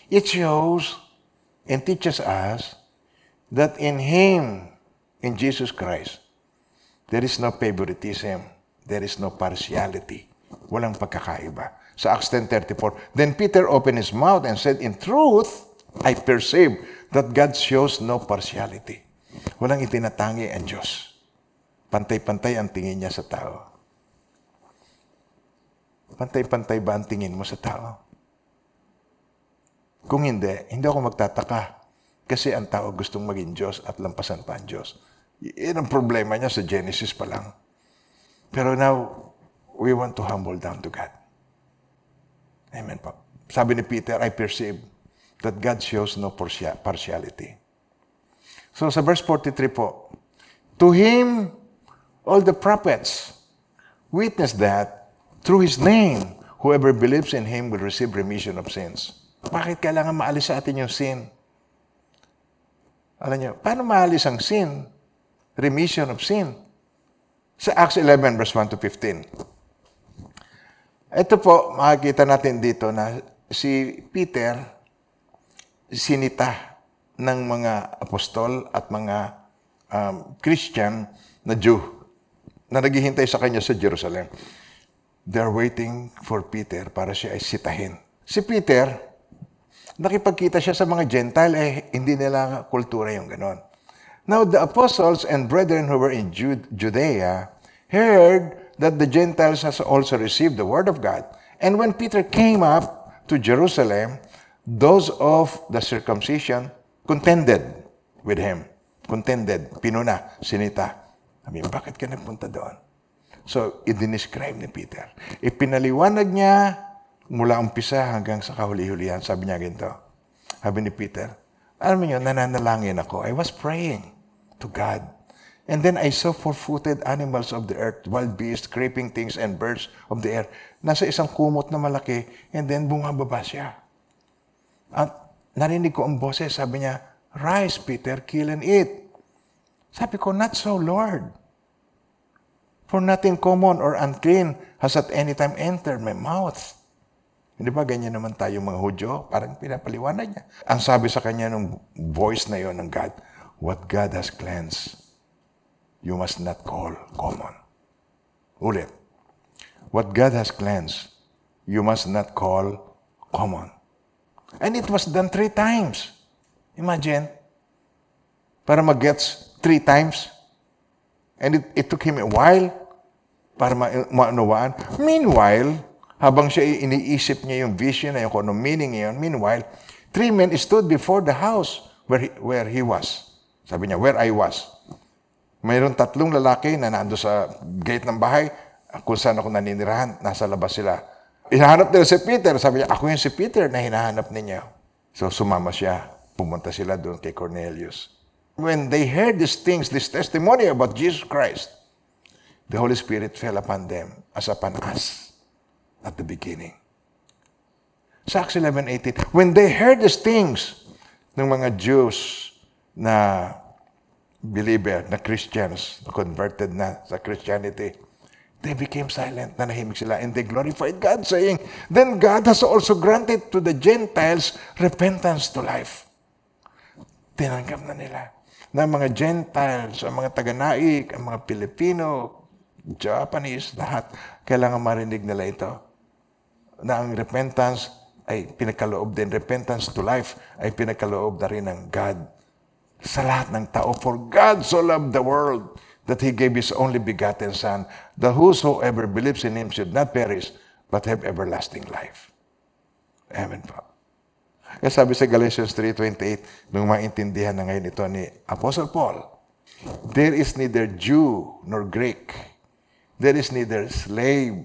It shows and teaches us that in Him, in Jesus Christ, there is no favoritism, there is no partiality. Walang pagkakaiba. Sa Acts 10.34, Then Peter opened his mouth and said, In truth, I perceive that God shows no partiality. Walang itinatangi ang Diyos. Pantay-pantay ang tingin niya sa tao. Pantay-pantay ba ang tingin mo sa tao? Kung hindi, hindi ako magtataka. Kasi ang tao gustong maging Diyos at lampasan pa ang Diyos. Yan ang problema niya sa Genesis pa lang. Pero now, we want to humble down to God. Amen po. Sabi ni Peter, I perceive that God shows no partiality. So sa verse 43 po, To Him all the prophets witness that through His name, whoever believes in Him will receive remission of sins. Bakit kailangan maalis sa atin yung sin? Alam niyo, paano maalis ang sin? Remission of sin. Sa Acts 11, verse 1 to 15. Ito po, makikita natin dito na si Peter, sinita ng mga apostol at mga um, Christian na Jew na naghihintay sa kanya sa Jerusalem. They're waiting for Peter para siya ay sitahin. Si Peter, nakipagkita siya sa mga Gentile, eh, hindi nila kultura yung ganon. Now, the apostles and brethren who were in Judea heard that the Gentiles has also received the word of God. And when Peter came up to Jerusalem, those of the circumcision contended with him. Contended, pinuna, sinita. Sabi, bakit ka nagpunta doon? So, i-describe ni Peter. Ipinaliwanag niya mula umpisa hanggang sa kahuli-hulihan, sabi niya ginto. Sabi ni Peter, alam niyo, nananalangin ako. I was praying to God. And then I saw four-footed animals of the earth, wild beasts, creeping things, and birds of the air. Nasa isang kumot na malaki, and then bumababa siya. At narinig ko ang boses, sabi niya, Rise, Peter, kill and eat. Sabi ko, not so, Lord. For nothing common or unclean has at any time entered my mouth. Hindi ba ganyan naman tayo mga Hudyo? Parang pinapaliwanag niya. Ang sabi sa kanya ng voice na yon ng God, what God has cleansed, you must not call common. Ulit. What God has cleansed, you must not call common. And it was done three times. Imagine. Para mag-gets three times. And it, it took him a while para ma- maunawaan. Meanwhile, habang siya iniisip niya yung vision na yung kung anong meaning yun, meanwhile, three men stood before the house where he, where he was. Sabi niya, where I was. Mayroon tatlong lalaki na nando sa gate ng bahay kung saan ako naninirahan. Nasa labas sila. Hinahanap nila si Peter. Sabi niya, ako yung si Peter na hinahanap ninyo. So sumama siya. Pumunta sila doon kay Cornelius. When they heard these things, this testimony about Jesus Christ, the Holy Spirit fell upon them as upon us at the beginning. Sa Acts 11.18, when they heard these things ng mga Jews na believer, na Christians, na converted na sa Christianity, they became silent, nanahimik sila, and they glorified God, saying, Then God has also granted to the Gentiles repentance to life. Tinanggap na nila na mga Gentiles, ang mga taga-naik, ang mga Pilipino, Japanese, lahat, kailangan marinig nila ito. Na ang repentance ay pinagkaloob din. Repentance to life ay pinagkaloob na rin ng God sa lahat ng tao. For God so loved the world that He gave His only begotten Son, that whosoever believes in Him should not perish, but have everlasting life. Amen po. Kaya sabi sa Galatians 3.28, nung maintindihan na ngayon ito ni Apostle Paul, There is neither Jew nor Greek. There is neither slave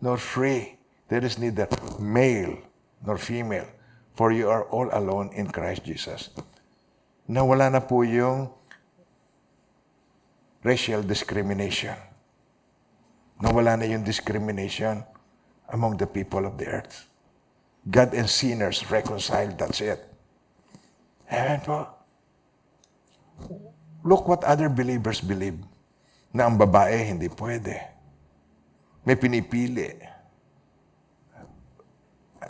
nor free. There is neither male nor female. For you are all alone in Christ Jesus. Nawala na po yung racial discrimination. Nawala na yung discrimination among the people of the earth. God and sinners reconciled, that's it. Amen po. Look what other believers believe. Na ang babae hindi pwede. May pinipili.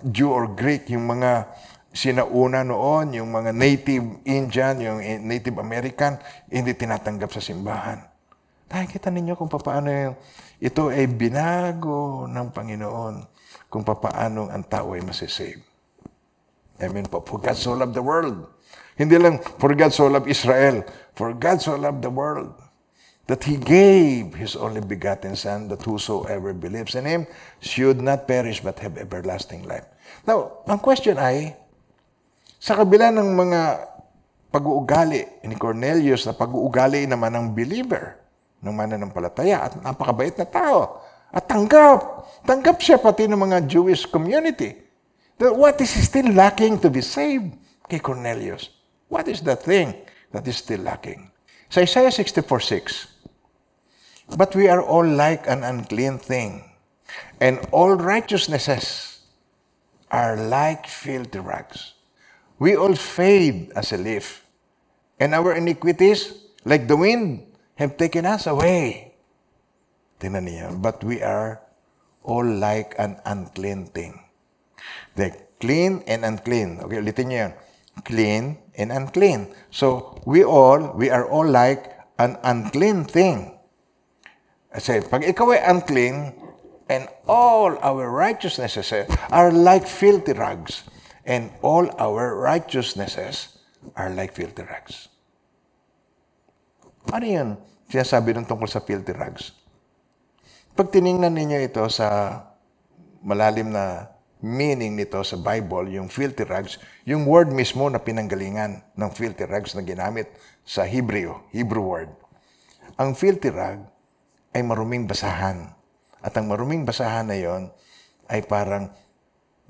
Jew or Greek, yung mga sinauna noon, yung mga native Indian, yung native American, hindi tinatanggap sa simbahan. Nakikita ninyo kung paano yung, ito ay binago ng Panginoon kung paano ang tao ay masisave. Amen po. For God so loved the world. Hindi lang, for God so loved Israel. For God so loved the world that He gave His only begotten Son, that whosoever believes in Him should not perish but have everlasting life. Now, ang question ay, sa kabila ng mga pag-uugali ni Cornelius na pag-uugali naman ng believer, ng mananampalataya at napakabait na tao, at tanggap, tanggap siya pati ng mga Jewish community. That what is still lacking to be saved kay Cornelius? What is the thing that is still lacking? Sa Isaiah 64.6, But we are all like an unclean thing, and all righteousnesses are like filthy rags. We all fade as a leaf, and our iniquities, like the wind, have taken us away. Tingnan but we are all like an unclean thing. The clean and unclean. Okay, ulitin yun. Clean and unclean. So, we all, we are all like an unclean thing. Kasi pag ikaw ay unclean, and all our righteousnesses are like filthy rags, and all our righteousnesses are like filthy rags. Ano yan? Sinasabi ng tungkol sa filthy rags. Pag tiningnan ninyo ito sa malalim na meaning nito sa Bible, yung filthy rags, yung word mismo na pinanggalingan ng filthy rags na ginamit sa Hebrew, Hebrew word. Ang filthy rag ay maruming basahan. At ang maruming basahan na yon ay parang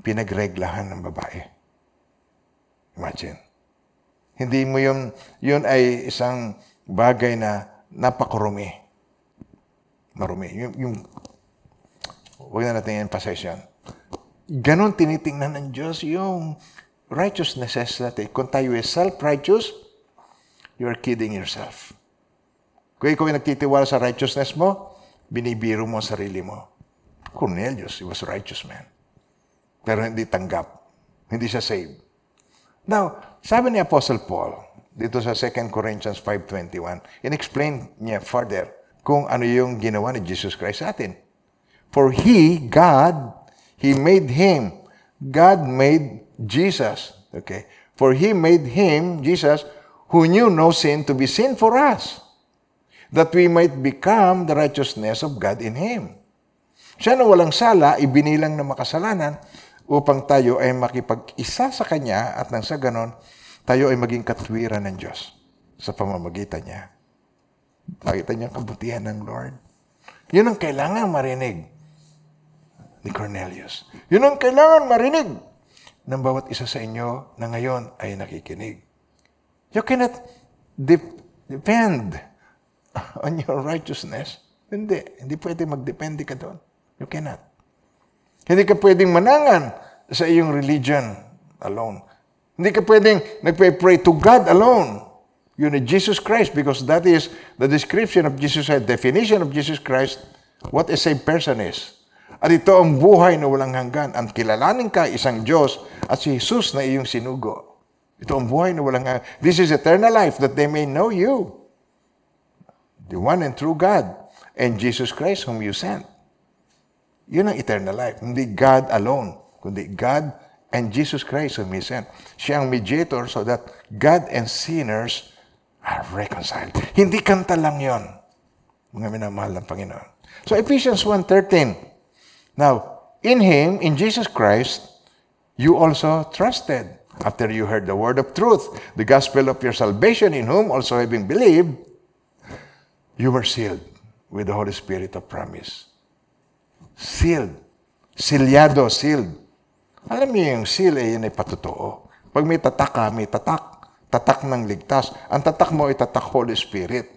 pinagreglahan ng babae. Imagine. Hindi mo yun, yun ay isang bagay na napakarumi. Marumi. Yung, yung huwag na natin emphasize yan. Ganon tinitingnan ng Diyos yung righteousnesses natin. Kung tayo ay self-righteous, you're kidding yourself. Kung ikaw ay nagtitiwala sa righteousness mo, binibiro mo ang sarili mo. Cornelius, he was a righteous man. Pero hindi tanggap. Hindi siya saved. Now, sabi ni Apostle Paul, dito sa 2 Corinthians 5.21, in-explain niya further kung ano yung ginawa ni Jesus Christ sa atin. For He, God, He made Him. God made Jesus. Okay? For he made him, Jesus, who knew no sin to be sin for us, that we might become the righteousness of God in him. Siya na walang sala, ibinilang na makasalanan upang tayo ay makipag-isa sa Kanya at nang sa ganon, tayo ay maging katwiran ng Diyos sa pamamagitan niya. Nakita niya kabutihan ng Lord. Yun ang kailangan marinig ni Cornelius. Yun ang kailangan marinig ng bawat isa sa inyo na ngayon ay nakikinig. You cannot dep- depend <laughs> on your righteousness. Hindi. Hindi pwede magdepende ka doon. You cannot. Hindi ka pwedeng manangan sa iyong religion alone. Hindi ka pwedeng nagpe-pray to God alone. You need Jesus Christ because that is the description of Jesus Christ, definition of Jesus Christ, what a saved person is. At ito ang buhay na walang hanggan. Ang kilalanin ka isang Diyos at si Jesus na iyong sinugo. Ito ang buhay na walang hanggan. This is eternal life that they may know you, the one and true God, and Jesus Christ whom you sent. Yun ang eternal life. Hindi God alone, kundi God and Jesus Christ whom He sent. Siya ang mediator so that God and sinners are reconciled. Hindi kanta lang yon, mga minamahal ng Panginoon. So Ephesians 1.13, Now, in Him, in Jesus Christ, you also trusted. After you heard the word of truth, the gospel of your salvation, in whom also having believed, you were sealed with the Holy Spirit of promise. Sealed. Silyado, sealed. Alam niyo yung seal eh, yun ay patotoo. Pag may tatak ka, may tatak. Tatak ng ligtas. Ang tatak mo ay tatak Holy Spirit.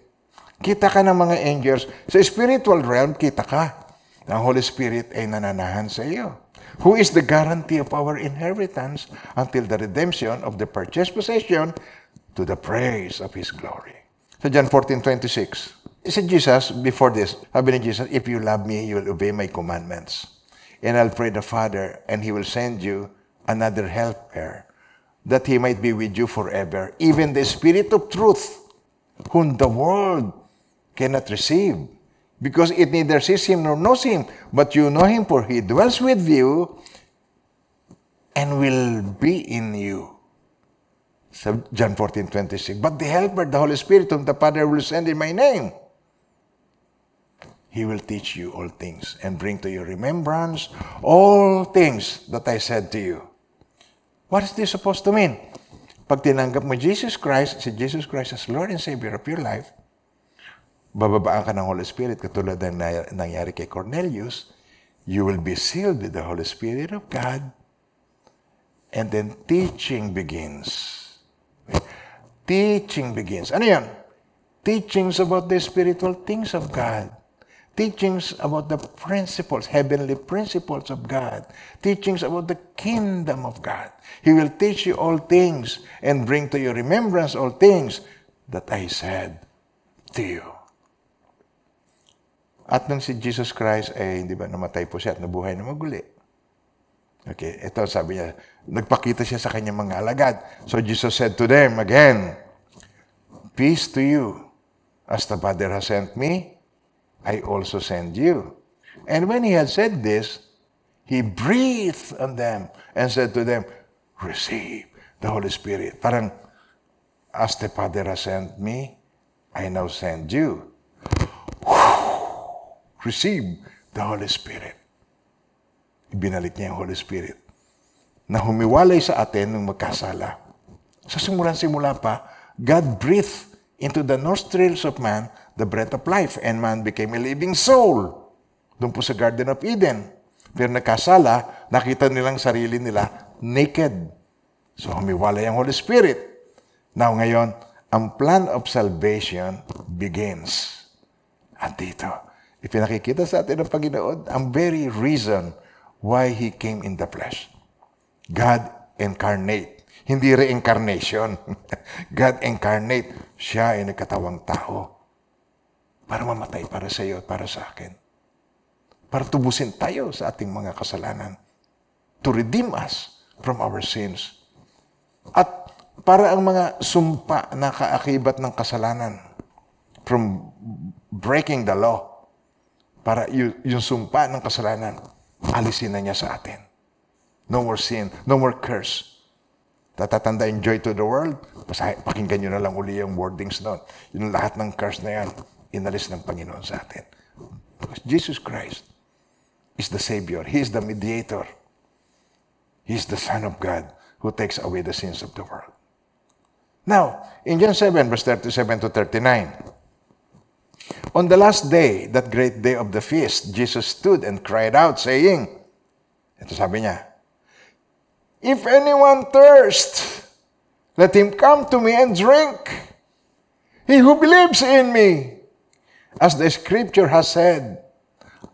Kita ka ng mga angels. Sa spiritual realm, kita ka. Ang Holy Spirit ay nananahan sa iyo. Who is the guarantee of our inheritance until the redemption of the purchased possession to the praise of His glory. Sa John 14:26, said Jesus, before this, sabi ni Jesus, If you love me, you will obey my commandments. And I'll pray the Father, and He will send you another helper, that He might be with you forever, even the Spirit of truth, whom the world cannot receive, because it neither sees Him nor knows Him, but you know Him, for He dwells with you and will be in you. Sa John 14, 26. But the Helper, the Holy Spirit, whom the Father will send in my name, He will teach you all things and bring to your remembrance all things that I said to you. What is this supposed to mean? Pag tinanggap mo Jesus Christ, si Jesus Christ as Lord and Savior of your life, bababaan ka ng Holy Spirit katulad ng nangyari kay Cornelius, you will be sealed with the Holy Spirit of God and then teaching begins. Teaching begins. Ano yan? Teachings about the spiritual things of God. Teachings about the principles, heavenly principles of God. Teachings about the kingdom of God. He will teach you all things and bring to your remembrance all things that I said to you. At nung si Jesus Christ ay, di ba, namatay po siya at nabuhay na maguli. Okay, ito sabi niya, nagpakita siya sa kanyang mga alagad. So Jesus said to them again, Peace to you. As the Father has sent me, I also send you. And when he had said this, he breathed on them and said to them, Receive the Holy Spirit. Parang, as the Father has sent me, I now send you. Receive the Holy Spirit. Ibinalik niya yung Holy Spirit na humiwalay sa atin nung magkasala. Sa simulan-simula pa, God breathed into the nostrils of man the breath of life, and man became a living soul. Doon po sa Garden of Eden. Pero nagkasala, nakita nilang sarili nila naked. So humiwalay ang Holy Spirit. Now ngayon, ang plan of salvation begins. At dito, ipinakikita sa atin ng Panginoon ang very reason why He came in the flesh. God incarnate. Hindi reincarnation. <laughs> God incarnate. Siya ay nagkatawang tao para mamatay para sa iyo at para sa akin. Para tubusin tayo sa ating mga kasalanan. To redeem us from our sins. At para ang mga sumpa na kaakibat ng kasalanan from breaking the law, para yung, sumpa ng kasalanan, alisin na niya sa atin. No more sin. No more curse. Tatatanda yung joy to the world. Pakinggan nyo na lang uli yung wordings doon. Yung lahat ng curse na yan, inalis ng Panginoon sa atin. Because Jesus Christ is the Savior. He is the mediator. He is the Son of God who takes away the sins of the world. Now, in John 7, verse 37 to 39, on the last day, that great day of the feast, Jesus stood and cried out, saying, ito sabi niya, If anyone thirst, let him come to me and drink. He who believes in me, as the scripture has said,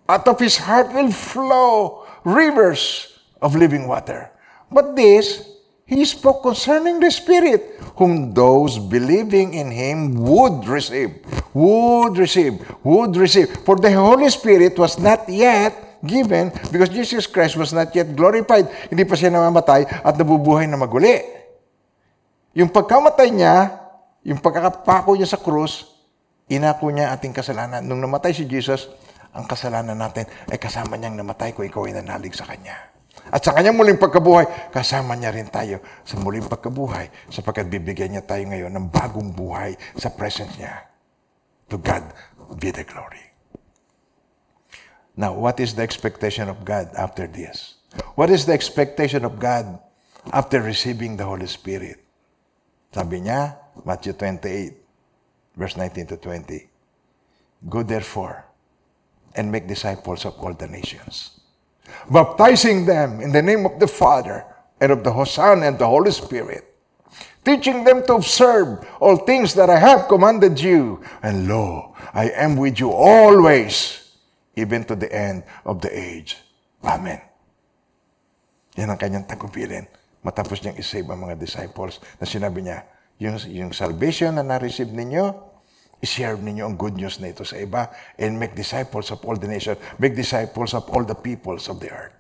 out of his heart will flow rivers of living water. But this he spoke concerning the Spirit, whom those believing in him would receive. Would receive. Would receive. For the Holy Spirit was not yet given because Jesus Christ was not yet glorified. Hindi pa siya namamatay at nabubuhay na maguli. Yung pagkamatay niya, yung pagkakapako niya sa krus, inako niya ating kasalanan. Nung namatay si Jesus, ang kasalanan natin ay kasama niyang namatay kung ikaw ay nanalig sa Kanya. At sa Kanyang muling pagkabuhay, kasama niya rin tayo sa muling pagkabuhay sapagkat bibigyan niya tayo ngayon ng bagong buhay sa presence niya. To God be the glory. Now, what is the expectation of God after this? What is the expectation of God after receiving the Holy Spirit? Sabi niya, Matthew 28, verse 19 to 20. Go therefore and make disciples of all the nations, baptizing them in the name of the Father and of the Son and the Holy Spirit, teaching them to observe all things that I have commanded you. And lo, I am with you always even to the end of the age. Amen. Yan ang kanyang tagubilin. Matapos niyang isave ang mga disciples na sinabi niya, yung, yung salvation na na-receive ninyo, i-share ninyo ang good news na ito sa iba and make disciples of all the nations, make disciples of all the peoples of the earth.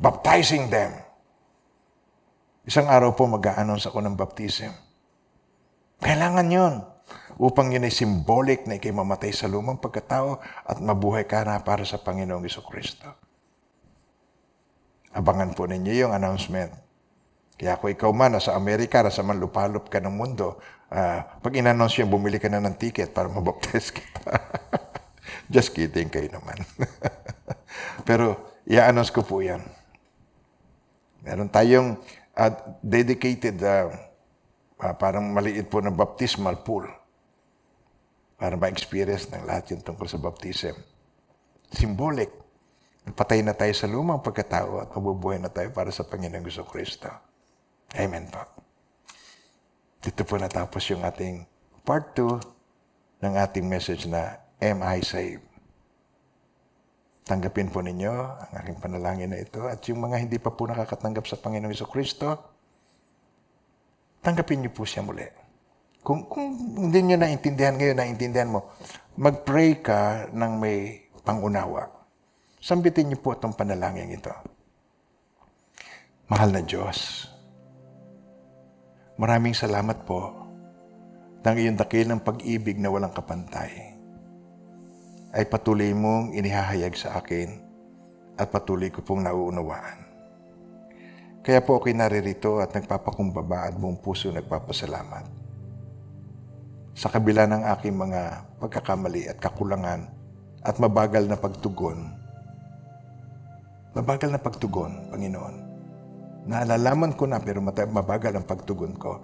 Baptizing them. Isang araw po mag-a-announce ako ng baptism. Kailangan yon upang yun ay symbolic na ikay mamatay sa lumang pagkatao at mabuhay ka na para sa Panginoong Iso Kristo. Abangan po ninyo yung announcement. Kaya kung ikaw man, nasa Amerika, nasa man lupalop ka ng mundo, uh, pag in-announce yun, bumili ka na ng ticket para mabaptize kita. <laughs> Just kidding kayo naman. <laughs> Pero, i-announce ko po yan. Meron tayong uh, dedicated, uh, uh, parang maliit po na baptismal pool para ma-experience ng lahat yung tungkol sa baptism. Symbolic. Patay na tayo sa lumang pagkatao at mabubuhay na tayo para sa Panginoong Gusto Kristo. Amen po. Dito po natapos yung ating part 2 ng ating message na Am I Saved? Tanggapin po ninyo ang aking panalangin na ito at yung mga hindi pa po nakakatanggap sa Panginoong Iso Kristo, tanggapin niyo po siya muli. Kung, kung hindi nyo naintindihan ngayon, naintindihan mo, mag-pray ka ng may pangunawa. Sambitin niyo po itong panalangin ito. Mahal na Diyos, maraming salamat po ng iyong dakilang pag-ibig na walang kapantay ay patuloy mong inihahayag sa akin at patuloy ko pong nauunawaan. Kaya po ako'y naririto at nagpapakumbaba at buong puso nagpapasalamat sa kabila ng aking mga pagkakamali at kakulangan at mabagal na pagtugon. Mabagal na pagtugon, Panginoon. Naalalaman ko na pero mabagal ang pagtugon ko.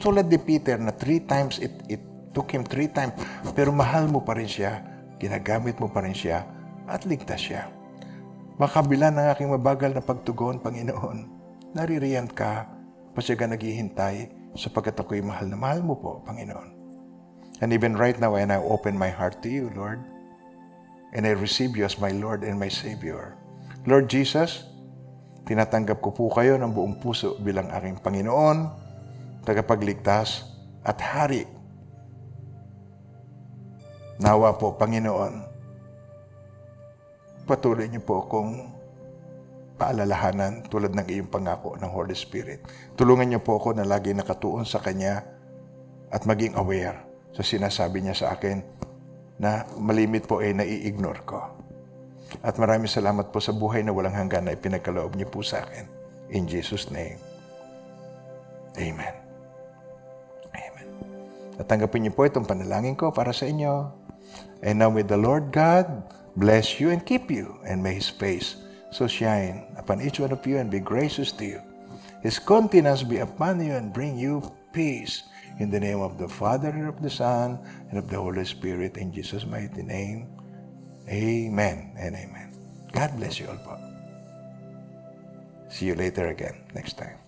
Tulad ni Peter na three times, it, it took him three times, pero mahal mo pa rin siya, ginagamit mo pa rin siya, at ligtas siya. Makabila ng aking mabagal na pagtugon, Panginoon, naririyan ka, pa siya ka naghihintay sapagkat ako'y mahal na mahal mo po, Panginoon. And even right now, and I open my heart to you, Lord, and I receive you as my Lord and my Savior. Lord Jesus, tinatanggap ko po kayo ng buong puso bilang aking Panginoon, tagapagligtas at Hari. Nawa po, Panginoon, patuloy niyo po akong paalalahanan tulad ng iyong pangako ng Holy Spirit. Tulungan niyo po ako na lagi nakatuon sa Kanya at maging aware sa sinasabi niya sa akin na malimit po ay nai-ignore ko. At maraming salamat po sa buhay na walang hanggan na ipinagkaloob niyo po sa akin. In Jesus' name. Amen. Amen. Tatanggapin niyo po itong panalangin ko para sa inyo. And now with the Lord God, bless you and keep you, and may His face so shine upon each one of you and be gracious to you. His countenance be upon you and bring you peace. In the name of the Father, and of the Son, and of the Holy Spirit, in Jesus' mighty name. Amen and amen. God bless you all. See you later again next time.